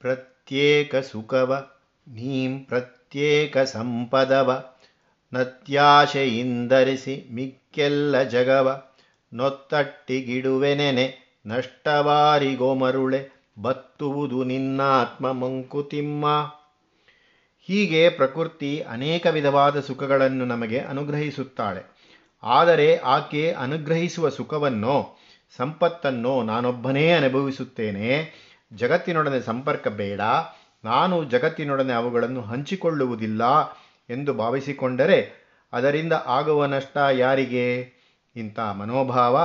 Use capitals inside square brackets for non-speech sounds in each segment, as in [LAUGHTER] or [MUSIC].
ಪ್ರತ್ಯೇಕ ಸುಖವ ನೀಂ ಪ್ರತ್ಯೇಕ ಸಂಪದವ ನತ್ಯಾಶೆಯಿಂದರಿಸಿ ಮಿಕ್ಕೆಲ್ಲ ಜಗವ, ನೊತ್ತಟ್ಟಿಗಿಡುವೆನೆನೆ ನಷ್ಟವಾರಿಗೊಮರುಳೆ ಬತ್ತುವುದು ನಿನ್ನಾತ್ಮ ಮಂಕುತಿಮ್ಮ. ಹೀಗೆ ಪ್ರಕೃತಿ ಅನೇಕ ವಿಧವಾದ ಸುಖಗಳನ್ನು ನಮಗೆ ಅನುಗ್ರಹಿಸುತ್ತಾಳೆ. ಆದರೆ ಆಕೆ ಅನುಗ್ರಹಿಸುವ ಸುಖವನ್ನೋ, ಸಂಪತ್ತನ್ನೋ ನಾನೊಬ್ಬನೇ ಅನುಭವಿಸುತ್ತೇನೆ. ಜಗತ್ತಿನೊಡನೆ ಸಂಪರ್ಕ ಬೇಡ, ನಾನು ಜಗತ್ತಿನೊಡನೆ ಅವುಗಳನ್ನು ಹಂಚಿಕೊಳ್ಳುವುದಿಲ್ಲ ಎಂದು ಭಾವಿಸಿಕೊಂಡರೆ ಅದರಿಂದ ಆಗುವ ನಷ್ಟ ಯಾರಿಗೆ? ಇಂಥ ಮನೋಭಾವ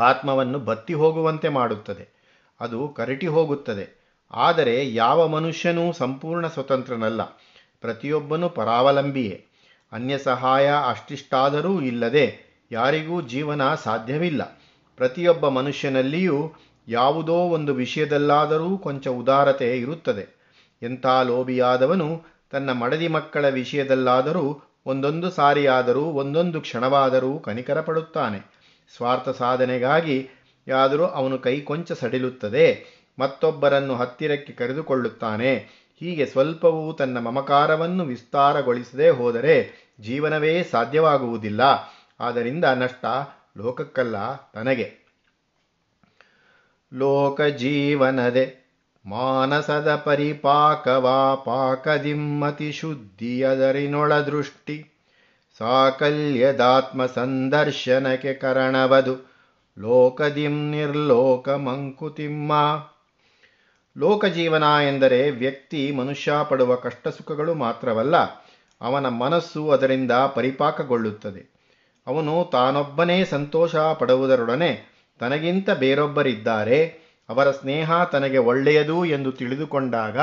ಆತ್ಮವನ್ನು ಬತ್ತಿ ಹೋಗುವಂತೆ ಮಾಡುತ್ತದೆ. ಅದು ಕರಟಿ ಹೋಗುತ್ತದೆ. ಆದರೆ ಯಾವ ಮನುಷ್ಯನೂ ಸಂಪೂರ್ಣ ಸ್ವತಂತ್ರನಲ್ಲ. ಪ್ರತಿಯೊಬ್ಬನೂ ಪರಾವಲಂಬಿಯೇ. ಅನ್ಯ ಸಹಾಯ ಅಷ್ಟಿಷ್ಟಾದರೂ ಇಲ್ಲದೆ ಯಾರಿಗೂ ಜೀವನ ಸಾಧ್ಯವಿಲ್ಲ. ಪ್ರತಿಯೊಬ್ಬ ಮನುಷ್ಯನಲ್ಲಿಯೂ ಯಾವುದೋ ಒಂದು ವಿಷಯದಲ್ಲಾದರೂ ಕೊಂಚ ಉದಾರತೆ ಇರುತ್ತದೆ. ಎಂಥ ಲೋಭಿಯಾದವನು ತನ್ನ ಮಡದಿ ಮಕ್ಕಳ ವಿಷಯದಲ್ಲಾದರೂ, ಒಂದೊಂದು ಸಾರಿಯಾದರೂ, ಒಂದೊಂದು ಕ್ಷಣವಾದರೂ ಕನಿಕರ ಪಡುತ್ತಾನೆ ಸ್ವಾರ್ಥ ಸಾಧನೆಗಾಗಿ ಯಾದರೂ ಅವನು ಕೈ ಕೊಂಚ ಸಡಿಲುತ್ತದೆ, ಮತ್ತೊಬ್ಬರನ್ನು ಹತ್ತಿರಕ್ಕೆ ಕರೆದುಕೊಳ್ಳುತ್ತಾನೆ. ಹೀಗೆ ಸ್ವಲ್ಪವೂ ತನ್ನ ಮಮಕಾರವನ್ನು ವಿಸ್ತಾರಗೊಳಿಸದೇ ಹೋದರೆ ಜೀವನವೇ ಸಾಧ್ಯವಾಗುವುದಿಲ್ಲ. ಆದ್ದರಿಂದ ನಷ್ಟ ಲೋಕಕ್ಕಲ್ಲ ತನಗೆ. ಲೋಕ ಜೀವನದೆ ಮಾನಸದ ಪರಿಪಾಕವಾ ಪಾಕದಿಮ್ಮತಿ ಶುದ್ಧಿಯದರಿನೊಳ ದೃಷ್ಟಿ ಸಾಕಲ್ಯದಾತ್ಮ ಸಂದರ್ಶನಕ್ಕೆ ಕರಣವದು ಲೋಕದಿಂ ನಿರ್ಲೋಕ ಮಂಕುತಿಮ್ಮ ಲೋಕಜೀವನ ಎಂದರೆ ವ್ಯಕ್ತಿ ಮನುಷ್ಯ ಪಡುವ ಕಷ್ಟ ಸುಖಗಳು ಮಾತ್ರವಲ್ಲ, ಅವನ ಮನಸ್ಸು ಅದರಿಂದ ಪರಿಪಾಕಗೊಳ್ಳುತ್ತದೆ. ಅವನು ತಾನೊಬ್ಬನೇ ಸಂತೋಷ ಪಡುವುದರೊಡನೆ ತನಗಿಂತ ಬೇರೊಬ್ಬರಿದ್ದಾರೆ, ಅವರ ಸ್ನೇಹ ತನಗೆ ಒಳ್ಳೆಯದು ಎಂದು ತಿಳಿದುಕೊಂಡಾಗ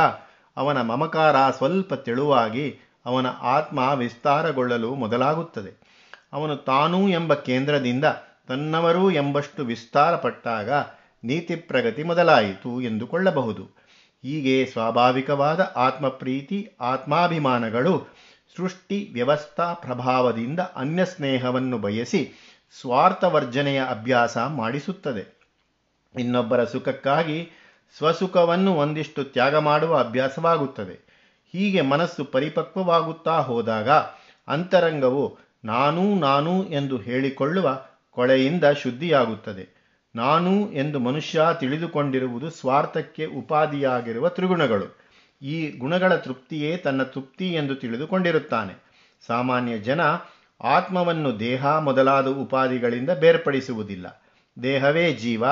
ಅವನ ಮಮಕಾರ ಸ್ವಲ್ಪ ತೆಳುವಾಗಿ ಅವನ ಆತ್ಮ ವಿಸ್ತಾರಗೊಳ್ಳಲು ಮೊದಲಾಗುತ್ತದೆ. ಅವನು ತಾನೂ ಎಂಬ ಕೇಂದ್ರದಿಂದ ತನ್ನವರು ಎಂಬಷ್ಟು ವಿಸ್ತಾರಪಟ್ಟಾಗ ನೀತಿ ಪ್ರಗತಿ ಮೊದಲಾಯಿತು ಎಂದುಕೊಳ್ಳಬಹುದು. ಹೀಗೆ ಸ್ವಾಭಾವಿಕವಾದ ಆತ್ಮಪ್ರೀತಿ, ಆತ್ಮಾಭಿಮಾನಗಳು ಸೃಷ್ಟಿ ವ್ಯವಸ್ಥಾ ಪ್ರಭಾವದಿಂದ ಅನ್ಯ ಸ್ನೇಹವನ್ನು ಬಯಸಿ ಸ್ವಾರ್ಥವರ್ಜನೆಯ ಅಭ್ಯಾಸ ಮಾಡಿಸುತ್ತದೆ. ಇನ್ನೊಬ್ಬರ ಸುಖಕ್ಕಾಗಿ ಸ್ವಸುಖವನ್ನು ಒಂದಿಷ್ಟು ತ್ಯಾಗ ಮಾಡುವ ಅಭ್ಯಾಸವಾಗುತ್ತದೆ. ಹೀಗೆ ಮನಸ್ಸು ಪರಿಪಕ್ವವಾಗುತ್ತಾ ಹೋದಾಗ ಅಂತರಂಗವು ನಾನೂ ನಾನು ಎಂದು ಹೇಳಿಕೊಳ್ಳುವ ಕೊಳೆಯಿಂದ ಶುದ್ಧಿಯಾಗುತ್ತದೆ. ನಾನು ಎಂದು ಮನುಷ್ಯ ತಿಳಿದುಕೊಂಡಿರುವುದು ಸ್ವಾರ್ಥಕ್ಕೆ ಉಪಾದಿಯಾಗಿರುವ ತ್ರಿಗುಣಗಳು. ಈ ಗುಣಗಳ ತೃಪ್ತಿಯೇ ತನ್ನ ತೃಪ್ತಿ ಎಂದು ತಿಳಿದುಕೊಂಡಿರುತ್ತಾನೆ. ಸಾಮಾನ್ಯ ಜನ ಆತ್ಮವನ್ನು ದೇಹ ಮೊದಲಾದ ಉಪಾಧಿಗಳಿಂದ ಬೇರ್ಪಡಿಸುವುದಿಲ್ಲ. ದೇಹವೇ ಜೀವ,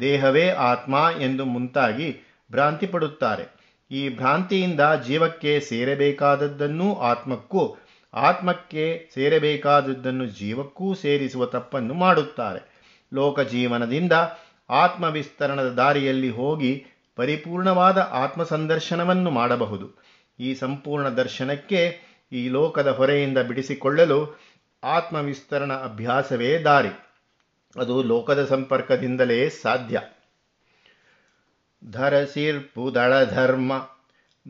ದೇಹವೇ ಆತ್ಮ ಎಂದು ಮುಂತಾಗಿ ಭ್ರಾಂತಿ ಪಡುತ್ತಾರೆ. ಈ ಭ್ರಾಂತಿಯಿಂದ ಜೀವಕ್ಕೆ ಸೇರಬೇಕಾದದ್ದನ್ನು ಆತ್ಮಕ್ಕೂ, ಆತ್ಮಕ್ಕೆ ಸೇರಬೇಕಾದದ್ದನ್ನು ಜೀವಕ್ಕೂ ಸೇರಿಸುವ ತಪ್ಪನ್ನು ಮಾಡುತ್ತಾರೆ. ಲೋಕ ಜೀವನದಿಂದ ಆತ್ಮವಿಸ್ತರಣದ ದಾರಿಯಲ್ಲಿ ಹೋಗಿ ಪರಿಪೂರ್ಣವಾದ ಆತ್ಮ ಸಂದರ್ಶನವನ್ನು ಮಾಡಬಹುದು. ಈ ಸಂಪೂರ್ಣ ದರ್ಶನಕ್ಕೆ ಈ ಲೋಕದ ಹೊರೆಯಿಂದ ಬಿಡಿಸಿಕೊಳ್ಳಲು ಆತ್ಮವಿಸ್ತರಣ ಅಭ್ಯಾಸವೇ ದಾರಿ. ಅದು ಲೋಕದ ಸಂಪರ್ಕದಿಂದಲೇ ಸಾಧ್ಯ. ಧರಸಿರ್ಪುದಳ ಧರ್ಮ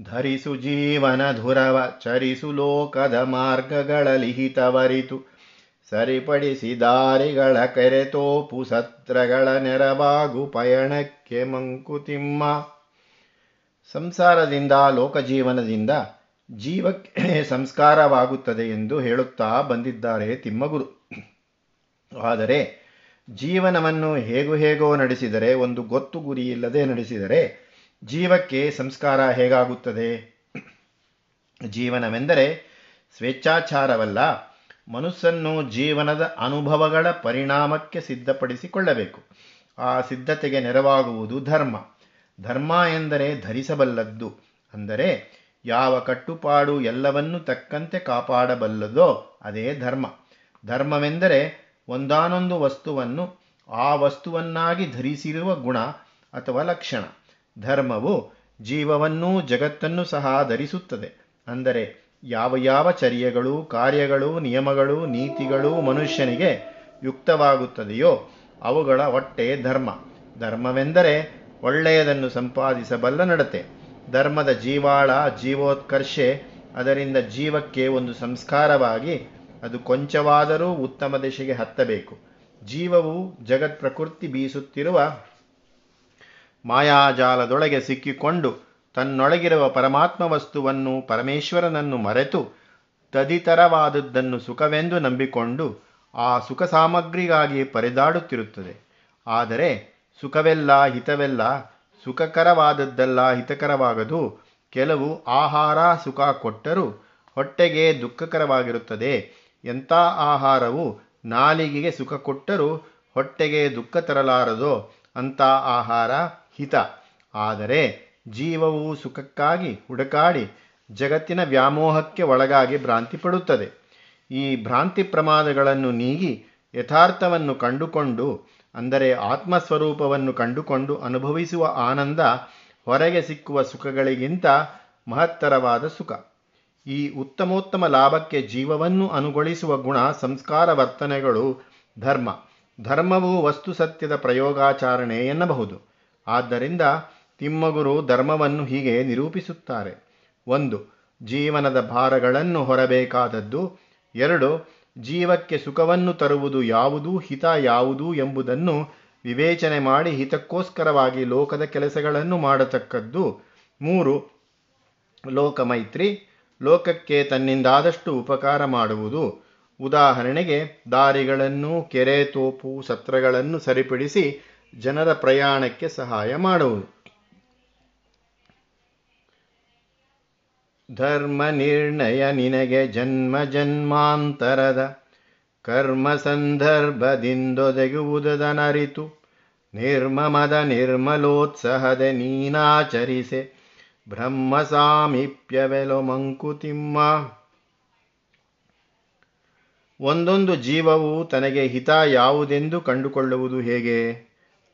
ಧರಿಸು ಜೀವನ ಧುರವ, ಚರಿಸು ಲೋಕದ ಮಾರ್ಗಗಳ ಲಿಹಿತವರಿತು ಸರಿಪಡಿಸಿ ದಾರಿಗಳ ಕೆರೆತೋಪು, ಸತ್ರಗಳ ನೆರವಾಗು, ಪಯಣಕ್ಕೆ ಮಂಕುತಿಮ್ಮ. ಸಂಸಾರದಿಂದ, ಲೋಕಜೀವನದಿಂದ ಜೀವಕ್ಕೆ [CLEARS THROAT] ಸಂಸ್ಕಾರವಾಗುತ್ತದೆ ಎಂದು ಹೇಳುತ್ತಾ ಬಂದಿದ್ದಾರೆ ತಿಮ್ಮಗುರು. ಆದರೆ ಜೀವನವನ್ನು ಹೇಗೋ ಹೇಗೋ ನಡೆಸಿದರೆ, ಒಂದು ಗೊತ್ತು ಗುರಿ ಇಲ್ಲದೆ ನಡೆಸಿದರೆ ಜೀವಕ್ಕೆ ಸಂಸ್ಕಾರ ಹೇಗಾಗುತ್ತದೆ? [CLEARS THROAT] ಜೀವನವೆಂದರೆ ಸ್ವೇಚ್ಛಾಚಾರವಲ್ಲ ಮನಸ್ಸನ್ನು ಜೀವನದ ಅನುಭವಗಳ ಪರಿಣಾಮಕ್ಕೆ ಸಿದ್ಧಪಡಿಸಿಕೊಳ್ಳಬೇಕು. ಆ ಸಿದ್ಧತೆಗೆ ನೆರವಾಗುವುದು ಧರ್ಮ. ಧರ್ಮ ಎಂದರೆ ಧರಿಸಬಲ್ಲದ್ದು. ಅಂದರೆ ಯಾವ ಕಟ್ಟುಪಾಡು ಎಲ್ಲವನ್ನೂ ತಕ್ಕಂತೆ ಕಾಪಾಡಬಲ್ಲದೋ ಅದೇ ಧರ್ಮ. ಧರ್ಮವೆಂದರೆ ಒಂದಾನೊಂದು ವಸ್ತುವನ್ನು ಆ ವಸ್ತುವನ್ನಾಗಿ ಧರಿಸಿರುವ ಗುಣ ಅಥವಾ ಲಕ್ಷಣ. ಧರ್ಮವು ಜೀವವನ್ನೂ ಜಗತ್ತನ್ನು ಸಹ ಧರಿಸುತ್ತದೆ. ಅಂದರೆ ಯಾವ ಯಾವ ಚರ್ಯಗಳು, ಕಾರ್ಯಗಳು, ನಿಯಮಗಳು, ನೀತಿಗಳು ಮನುಷ್ಯನಿಗೆ ಯುಕ್ತವಾಗುತ್ತದೆಯೋ ಅವುಗಳ ಒಟ್ಟೆ ಧರ್ಮ. ಧರ್ಮವೆಂದರೆ ಒಳ್ಳೆಯದನ್ನು ಸಂಪಾದಿಸಬಲ್ಲ ನಡತೆ. ಧರ್ಮದ ಜೀವಾಳ, ಜೀವೋತ್ಕರ್ಷೆ, ಅದರಿಂದ ಜೀವಕ್ಕೆ ಒಂದು ಸಂಸ್ಕಾರವಾಗಿ ಅದು ಕೊಂಚವಾದರೂ ಉತ್ತಮ ದಿಶೆಗೆ ಹತ್ತಬೇಕು. ಜೀವವು ಜಗತ್ ಪ್ರಕೃತಿ ಬೀಸುತ್ತಿರುವ ಮಾಯಾಜಾಲದೊಳಗೆ ಸಿಕ್ಕಿಕೊಂಡು ತನ್ನೊಳಗಿರುವ ಪರಮಾತ್ಮ ವಸ್ತುವನ್ನು ಪರಮೇಶ್ವರನನ್ನು ಮರೆತು ತದಿತರವಾದದ್ದನ್ನು ಸುಖವೆಂದು ನಂಬಿಕೊಂಡು ಆ ಸುಖ ಸಾಮಗ್ರಿಗಾಗಿ ಪರಿದಾಡುತ್ತಿರುತ್ತದೆ. ಆದರೆ ಸುಖವೆಲ್ಲ ಹಿತವೆಲ್ಲ ಸುಖಕರವಾದದ್ದೆಲ್ಲ, ಹಿತಕರವಾಗದು. ಕೆಲವು ಆಹಾರ ಸುಖ ಕೊಟ್ಟರೂ ಹೊಟ್ಟೆಗೆ ದುಃಖಕರವಾಗಿರುತ್ತದೆ. ಎಂಥ ಆಹಾರವು ನಾಲಿಗೆಗೆ ಸುಖ ಕೊಟ್ಟರೂ ಹೊಟ್ಟೆಗೆ ದುಃಖ ತರಲಾರದೋ ಅಂಥ ಆಹಾರ ಹಿತ. ಆದರೆ ಜೀವವು ಸುಖಕ್ಕಾಗಿ ಹುಡುಕಾಡಿ ಜಗತ್ತಿನ ವ್ಯಾಮೋಹಕ್ಕೆ ಒಳಗಾಗಿ ಭ್ರಾಂತಿ ಪಡುತ್ತದೆ. ಈ ಭ್ರಾಂತಿ ಪ್ರಮಾದಗಳನ್ನು ನೀಗಿ ಯಥಾರ್ಥವನ್ನು ಕಂಡುಕೊಂಡು ಅಂದರೆ ಆತ್ಮಸ್ವರೂಪವನ್ನು ಕಂಡುಕೊಂಡು ಅನುಭವಿಸುವ ಆನಂದ ಹೊರಗೆ ಸಿಕ್ಕುವ ಸುಖಗಳಿಗಿಂತ ಮಹತ್ತರವಾದ ಸುಖ. ಈ ಉತ್ತಮೋತ್ತಮ ಲಾಭಕ್ಕೆ ಜೀವವನ್ನು ಅನುಗೊಳಿಸುವ ಗುಣ ಸಂಸ್ಕಾರ ವರ್ತನೆಗಳು ಧರ್ಮ. ಧರ್ಮವು ವಸ್ತು ಸತ್ಯದ ಪ್ರಯೋಗಾಚರಣೆ ಎನ್ನಬಹುದು. ಆದ್ದರಿಂದ ತಿಮ್ಮಗುರು ಧರ್ಮವನ್ನು ಹೀಗೆ ನಿರೂಪಿಸುತ್ತಾರೆ. ಒಂದು, ಜೀವನದ ಭಾರಗಳನ್ನು ಹೊರಬೇಕಾದದ್ದು. ಎರಡು ಜೀವಕ್ಕೆ ಸುಖವನ್ನು ತರುವುದು ಯಾವುದು, ಹಿತ ಯಾವುದು ಎಂಬುದನ್ನು ವಿವೇಚನೆ ಮಾಡಿ ಹಿತಕ್ಕೋಸ್ಕರವಾಗಿ ಲೋಕದ ಕೆಲಸಗಳನ್ನು ಮಾಡತಕ್ಕದ್ದು. ಮೂರು, ಲೋಕಮೈತ್ರಿ. ಲೋಕಕ್ಕೆ ತನ್ನಿಂದಾದಷ್ಟು ಉಪಕಾರ ಮಾಡುವುದು. ಉದಾಹರಣೆಗೆ, ದಾರಿಗಳನ್ನು, ಕೆರೆ ತೋಪು, ಸತ್ರಗಳನ್ನು ಸರಿಪಡಿಸಿ ಜನರ ಪ್ರಯಾಣಕ್ಕೆ ಸಹಾಯ ಮಾಡುವುದು. ಧರ್ಮ ನಿರ್ಣಯ ನಿನಗೆ ಜನ್ಮ ಜನ್ಮಾಂತರದ. ಕರ್ಮ ಸಂದರ್ಭದಿಂದೊದಗುವುದನರಿತು ನಿರ್ಮಮದ ನಿರ್ಮಲೋತ್ಸಹದ ನೀನಾಚರಿಸೆ. ಬ್ರಹ್ಮ ಸಾಮೀಪ್ಯವೆಲೋ ಮಂಕುತಿಮ್ಮ. ಒಂದೊಂದು ಜೀವವು ತನಗೆ ಹಿತ ಯಾವುದೆಂದು ಕಂಡುಕೊಳ್ಳುವುದು ಹೇಗೆ?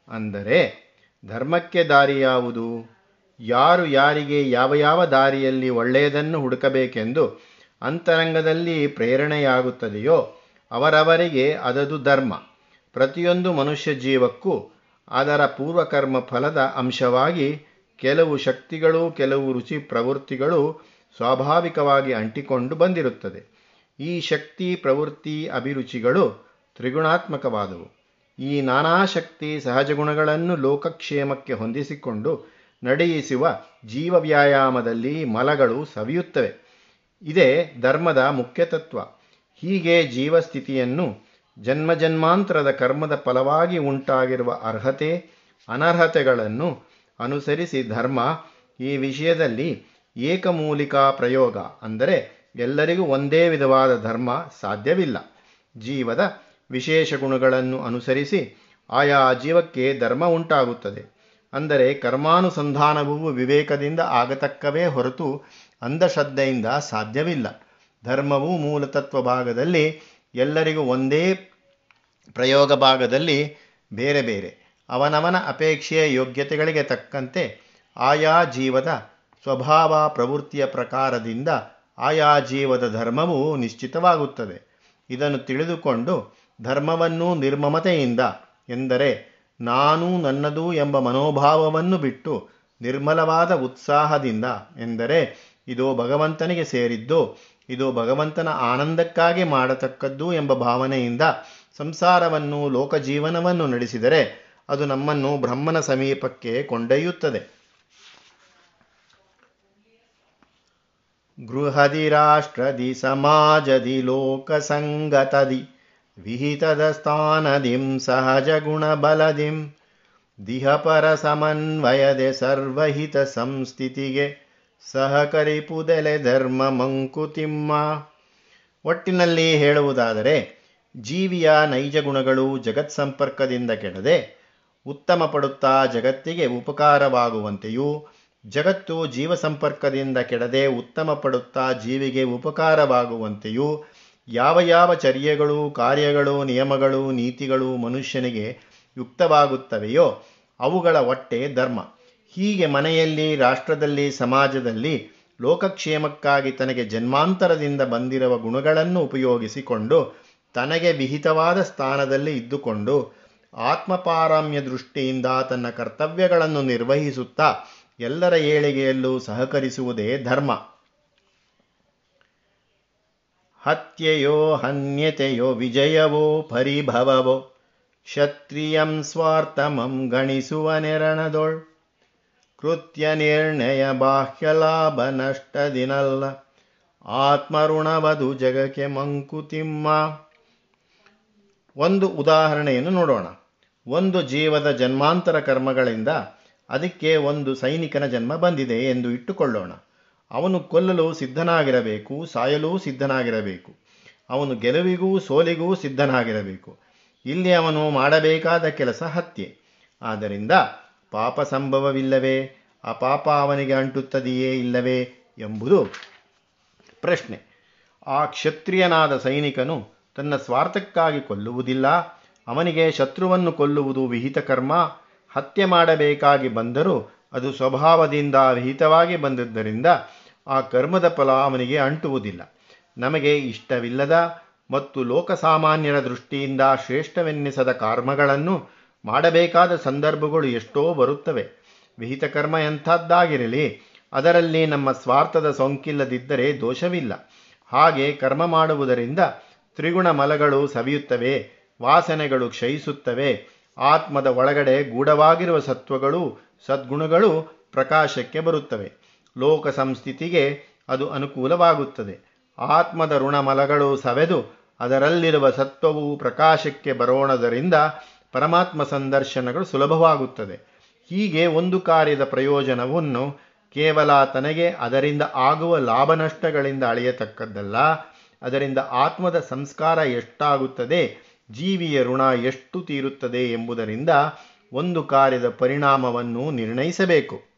ಅಂದರೆ ಧರ್ಮಕ್ಕೆ ದಾರಿ ಯಾವುದು ಯಾರು ಯಾರಿಗೆ ಯಾವ ಯಾವ ದಾರಿಯಲ್ಲಿ ಒಳ್ಳೆಯದನ್ನು ಹುಡುಕಬೇಕೆಂದು ಅಂತರಂಗದಲ್ಲಿ ಪ್ರೇರಣೆಯಾಗುತ್ತದೆಯೋ ಅವರವರಿಗೆ ಅದದು ಧರ್ಮ. ಪ್ರತಿಯೊಂದು ಮನುಷ್ಯ ಜೀವಕ್ಕೂ ಅದರ ಪೂರ್ವಕರ್ಮ ಫಲದ ಅಂಶವಾಗಿ ಕೆಲವು ಶಕ್ತಿಗಳು ಕೆಲವು ರುಚಿ ಪ್ರವೃತ್ತಿಗಳು ಸ್ವಾಭಾವಿಕವಾಗಿ ಅಂಟಿಕೊಂಡು ಬಂದಿರುತ್ತದೆ. ಈ ಶಕ್ತಿ, ಪ್ರವೃತ್ತಿ, ಅಭಿರುಚಿಗಳು ತ್ರಿಗುಣಾತ್ಮಕವಾದವು. ಈ ನಾನಾ ಶಕ್ತಿ ಸಹಜ ಗುಣಗಳನ್ನು ಲೋಕಕ್ಷೇಮಕ್ಕೆ ಹೊಂದಿಸಿಕೊಂಡು ನಡೆಯಿಸುವ ಜೀವ ವ್ಯಾಯಾಮದಲ್ಲಿ ಮಲಗಳು ಸವಿಯುತ್ತವೆ. ಇದೇ ಧರ್ಮದ ಮುಖ್ಯ ತತ್ವ. ಹೀಗೆ ಜೀವಸ್ಥಿತಿಯನ್ನು ಜನ್ಮಜನ್ಮಾಂತರದ ಕರ್ಮದ ಫಲವಾಗಿ ಉಂಟಾಗಿರುವ ಅರ್ಹತೆ, ಅನರ್ಹತೆಗಳನ್ನು ಅನುಸರಿಸಿ ಧರ್ಮ ಈ ವಿಷಯದಲ್ಲಿ ಏಕಮೂಲಿಕಾ ಪ್ರಯೋಗ ಅಂದರೆ ಎಲ್ಲರಿಗೂ ಒಂದೇ ವಿಧವಾದ ಧರ್ಮ ಸಾಧ್ಯವಿಲ್ಲ. ಜೀವದ ವಿಶೇಷ ಗುಣಗಳನ್ನು ಅನುಸರಿಸಿ ಆಯಾ ಜೀವಕ್ಕೆ ಧರ್ಮ ಉಂಟಾಗುತ್ತದೆ. ಅಂದರೆ ಕರ್ಮಾನುಸಂಧಾನವು ವಿವೇಕದಿಂದ ಆಗತಕ್ಕವೇ ಹೊರತು ಅಂಧಶ್ರದ್ಧೆಯಿಂದ ಸಾಧ್ಯವಿಲ್ಲ. ಧರ್ಮವು ಮೂಲತತ್ವ ಭಾಗದಲ್ಲಿ ಎಲ್ಲರಿಗೂ ಒಂದೇ ಪ್ರಯೋಗ ಭಾಗದಲ್ಲಿ ಬೇರೆ ಬೇರೆ. ಅವನವನ ಅಪೇಕ್ಷೆಯ ಯೋಗ್ಯತೆಗಳಿಗೆ ತಕ್ಕಂತೆ ಆಯಾ ಜೀವದ ಸ್ವಭಾವ ಪ್ರವೃತ್ತಿಯ ಪ್ರಕಾರದಿಂದ ಆಯಾ ಜೀವದ ಧರ್ಮವು ನಿಶ್ಚಿತವಾಗುತ್ತದೆ. ಇದನ್ನು ತಿಳಿದುಕೊಂಡು ಧರ್ಮವನ್ನು ನಿರ್ಮಮತೆಯಿಂದ ಎಂದರೆ ನಾನು ನನ್ನದು ಎಂಬ ಮನೋಭಾವವನ್ನು ಬಿಟ್ಟು ನಿರ್ಮಲವಾದ ಉತ್ಸಾಹದಿಂದ ಎಂದರೆ ಇದು ಭಗವಂತನಿಗೆ ಸೇರಿದ್ದು, ಇದು ಭಗವಂತನ ಆನಂದಕ್ಕಾಗಿ ಮಾಡತಕ್ಕದ್ದು ಎಂಬ ಭಾವನೆಯಿಂದ ಸಂಸಾರವನ್ನು, ಲೋಕಜೀವನವನ್ನು ನಡೆಸಿದರೆ ಅದು ನಮ್ಮನ್ನು ಬ್ರಹ್ಮನ ಸಮೀಪಕ್ಕೆ ಕೊಂಡೊಯ್ಯುತ್ತದೆ. ಗೃಹದಿ ರಾಷ್ಟ್ರದಿ ಸಮಾಜದಿ ಲೋಕಸಂಗತದಿ ವಿಹಿತದ ಸ್ಥಾನದಿಂ ಸಹಜ ಗುಣಬಲದಿಂ ದಿಹಪರ ಸಮನ್ವಯದೆ ಸರ್ವಹಿತ ಸಂಸ್ಥಿತಿಗೆ ಸಹಕರಿಪುದೆಲೆ ಧರ್ಮ ಮಂಕುತಿಮ್ಮ ಒಟ್ಟಿನಲ್ಲಿ ಹೇಳುವುದಾದರೆ, ಜೀವಿಯ ನೈಜ ಗುಣಗಳು ಜಗತ್ ಸಂಪರ್ಕದಿಂದ ಕೆಡದೆ ಉತ್ತಮ ಪಡುತ್ತಾ ಜಗತ್ತಿಗೆ ಉಪಕಾರವಾಗುವಂತೆಯೂ, ಜಗತ್ತು ಜೀವ ಸಂಪರ್ಕದಿಂದ ಕೆಡದೆ ಉತ್ತಮ ಪಡುತ್ತಾ ಜೀವಿಗೆ ಉಪಕಾರವಾಗುವಂತೆಯೂ ಯಾವ ಯಾವ ಚರ್ಯೆಗಳು, ಕಾರ್ಯಗಳು, ನಿಯಮಗಳು, ನೀತಿಗಳು ಮನುಷ್ಯನಿಗೆ ಯುಕ್ತವಾಗುತ್ತವೆಯೋ ಅವುಗಳ ಒಟ್ಟೆ ಧರ್ಮ. ಹೀಗೆ ಮನೆಯಲ್ಲಿ, ರಾಷ್ಟ್ರದಲ್ಲಿ, ಸಮಾಜದಲ್ಲಿ ಲೋಕಕ್ಷೇಮಕ್ಕಾಗಿ ತನಗೆ ಜನ್ಮಾಂತರದಿಂದ ಬಂದಿರುವ ಗುಣಗಳನ್ನು ಉಪಯೋಗಿಸಿಕೊಂಡು ತನಗೆ ವಿಹಿತವಾದ ಸ್ಥಾನದಲ್ಲಿ ಇದ್ದುಕೊಂಡು ಆತ್ಮಪಾರಮ್ಯ ದೃಷ್ಟಿಯಿಂದ ತನ್ನ ಕರ್ತವ್ಯಗಳನ್ನು ನಿರ್ವಹಿಸುತ್ತಾ ಎಲ್ಲರ ಏಳಿಗೆಯಲ್ಲೂ ಸಹಕರಿಸುವುದೇ ಧರ್ಮ. ಹತ್ಯೆಯೋ ಹನ್ಯತೆಯೋ ವಿಜಯವೋ ಪರಿಭವವೋ. ಕ್ಷತ್ರಿಯಂ ಸ್ವಾರ್ಥಮಂ ಗಣಿಸುವ ನೆರಣದೊಳ್. ಕೃತ್ಯ ನಿರ್ಣಯ ಬಾಹ್ಯ ಲಾಭ ನಷ್ಟದಿನಲ್ಲ ಆತ್ಮಋಣವಧು ಜಗಕ್ಕೆ ಮಂಕುತಿಮ್ಮ. ಒಂದು ಉದಾಹರಣೆಯನ್ನು ನೋಡೋಣ. ಒಂದು ಜೀವದ ಜನ್ಮಾಂತರ ಕರ್ಮಗಳಿಂದ ಅದಕ್ಕೆ ಒಂದು ಸೈನಿಕನ ಜನ್ಮ ಬಂದಿದೆ ಎಂದು ಇಟ್ಟುಕೊಳ್ಳೋಣ. ಅವನು ಕೊಲ್ಲಲು ಸಿದ್ಧನಾಗಿರಬೇಕು, ಸಾಯಲೂ ಸಿದ್ಧನಾಗಿರಬೇಕು. ಅವನು ಗೆಲುವಿಗೂ ಸೋಲಿಗೂ ಸಿದ್ಧನಾಗಿರಬೇಕು. ಇಲ್ಲಿ ಅವನು ಮಾಡಬೇಕಾದ ಕೆಲಸ ಹತ್ಯೆ. ಆದ್ದರಿಂದ ಪಾಪ ಸಂಭವವಿಲ್ಲವೇ ಆ ಪಾಪ ಅವನಿಗೆ ಅಂಟುತ್ತದೆಯೇ ಇಲ್ಲವೇ ಎಂಬುದು ಪ್ರಶ್ನೆ. ಆ ಕ್ಷತ್ರಿಯನಾದ ಸೈನಿಕನು ತನ್ನ ಸ್ವಾರ್ಥಕ್ಕಾಗಿ ಕೊಲ್ಲುವುದಿಲ್ಲ, ಅವನಿಗೆ ಶತ್ರುವನ್ನು ಕೊಲ್ಲುವುದು ವಿಹಿತ ಕರ್ಮ, ಹತ್ಯೆ ಮಾಡಬೇಕಾಗಿ ಬಂದರೂ ಅದು ಸ್ವಭಾವದಿಂದ ವಿಹಿತವಾಗಿ ಬಂದದ್ದರಿಂದ ಆ ಕರ್ಮದ ಫಲ ಅವನಿಗೆ ಅಂಟುವುದಿಲ್ಲ. ನಮಗೆ ಇಷ್ಟವಿಲ್ಲದ ಮತ್ತು ಲೋಕಸಾಮಾನ್ಯರ ದೃಷ್ಟಿಯಿಂದ ಶ್ರೇಷ್ಠವೆನ್ನಿಸದ ಕರ್ಮಗಳನ್ನು ಮಾಡಬೇಕಾದ ಸಂದರ್ಭಗಳು ಎಷ್ಟೋ ಬರುತ್ತವೆ. ವಿಹಿತ ಕರ್ಮ ಎಂಥದ್ದಾಗಿರಲಿ, ಅದರಲ್ಲಿ ನಮ್ಮ ಸ್ವಾರ್ಥದ ಸೋಂಕಿಲ್ಲದಿದ್ದರೆ ದೋಷವಿಲ್ಲ. ಹಾಗೆ ಕರ್ಮ ಮಾಡುವುದರಿಂದ ತ್ರಿಗುಣ ಮಲಗಳು ಸವಿಯುತ್ತವೆ, ವಾಸನೆಗಳು ಕ್ಷಯಿಸುತ್ತವೆ, ಆತ್ಮದ ಒಳಗಡೆ ಗೂಢವಾಗಿರುವ ಸತ್ವಗಳು, ಸದ್ಗುಣಗಳು ಪ್ರಕಾಶಕ್ಕೆ ಬರುತ್ತವೆ. ಲೋಕ ಸಂಸ್ಥಿತಿಗೆ ಅದು ಅನುಕೂಲವಾಗುತ್ತದೆ. ಆತ್ಮದ ಋಣಮಲಗಳು ಸವೆದು ಅದರಲ್ಲಿರುವ ಸತ್ವವು ಪ್ರಕಾಶಕ್ಕೆ ಬರೋಣದರಿಂದ ಪರಮಾತ್ಮ ಸಂದರ್ಶನಗಳು ಸುಲಭವಾಗುತ್ತದೆ. ಹೀಗೆ ಒಂದು ಕಾರ್ಯದ ಪ್ರಯೋಜನವನ್ನು ಕೇವಲ ತನಗೆ ಅದರಿಂದ ಆಗುವ ಲಾಭ ನಷ್ಟಗಳಿಂದ ಅಳೆಯತಕ್ಕದ್ದಲ್ಲ. ಅದರಿಂದ ಆತ್ಮದ ಸಂಸ್ಕಾರ ಎಷ್ಟಾಗುತ್ತದೆ, ಜೀವಿಯ ಋಣ ಎಷ್ಟು ತೀರುತ್ತದೆ ಎಂಬುದರಿಂದ ಒಂದು ಕಾರ್ಯದ ಪರಿಣಾಮವನ್ನು ನಿರ್ಣಯಿಸಬೇಕು.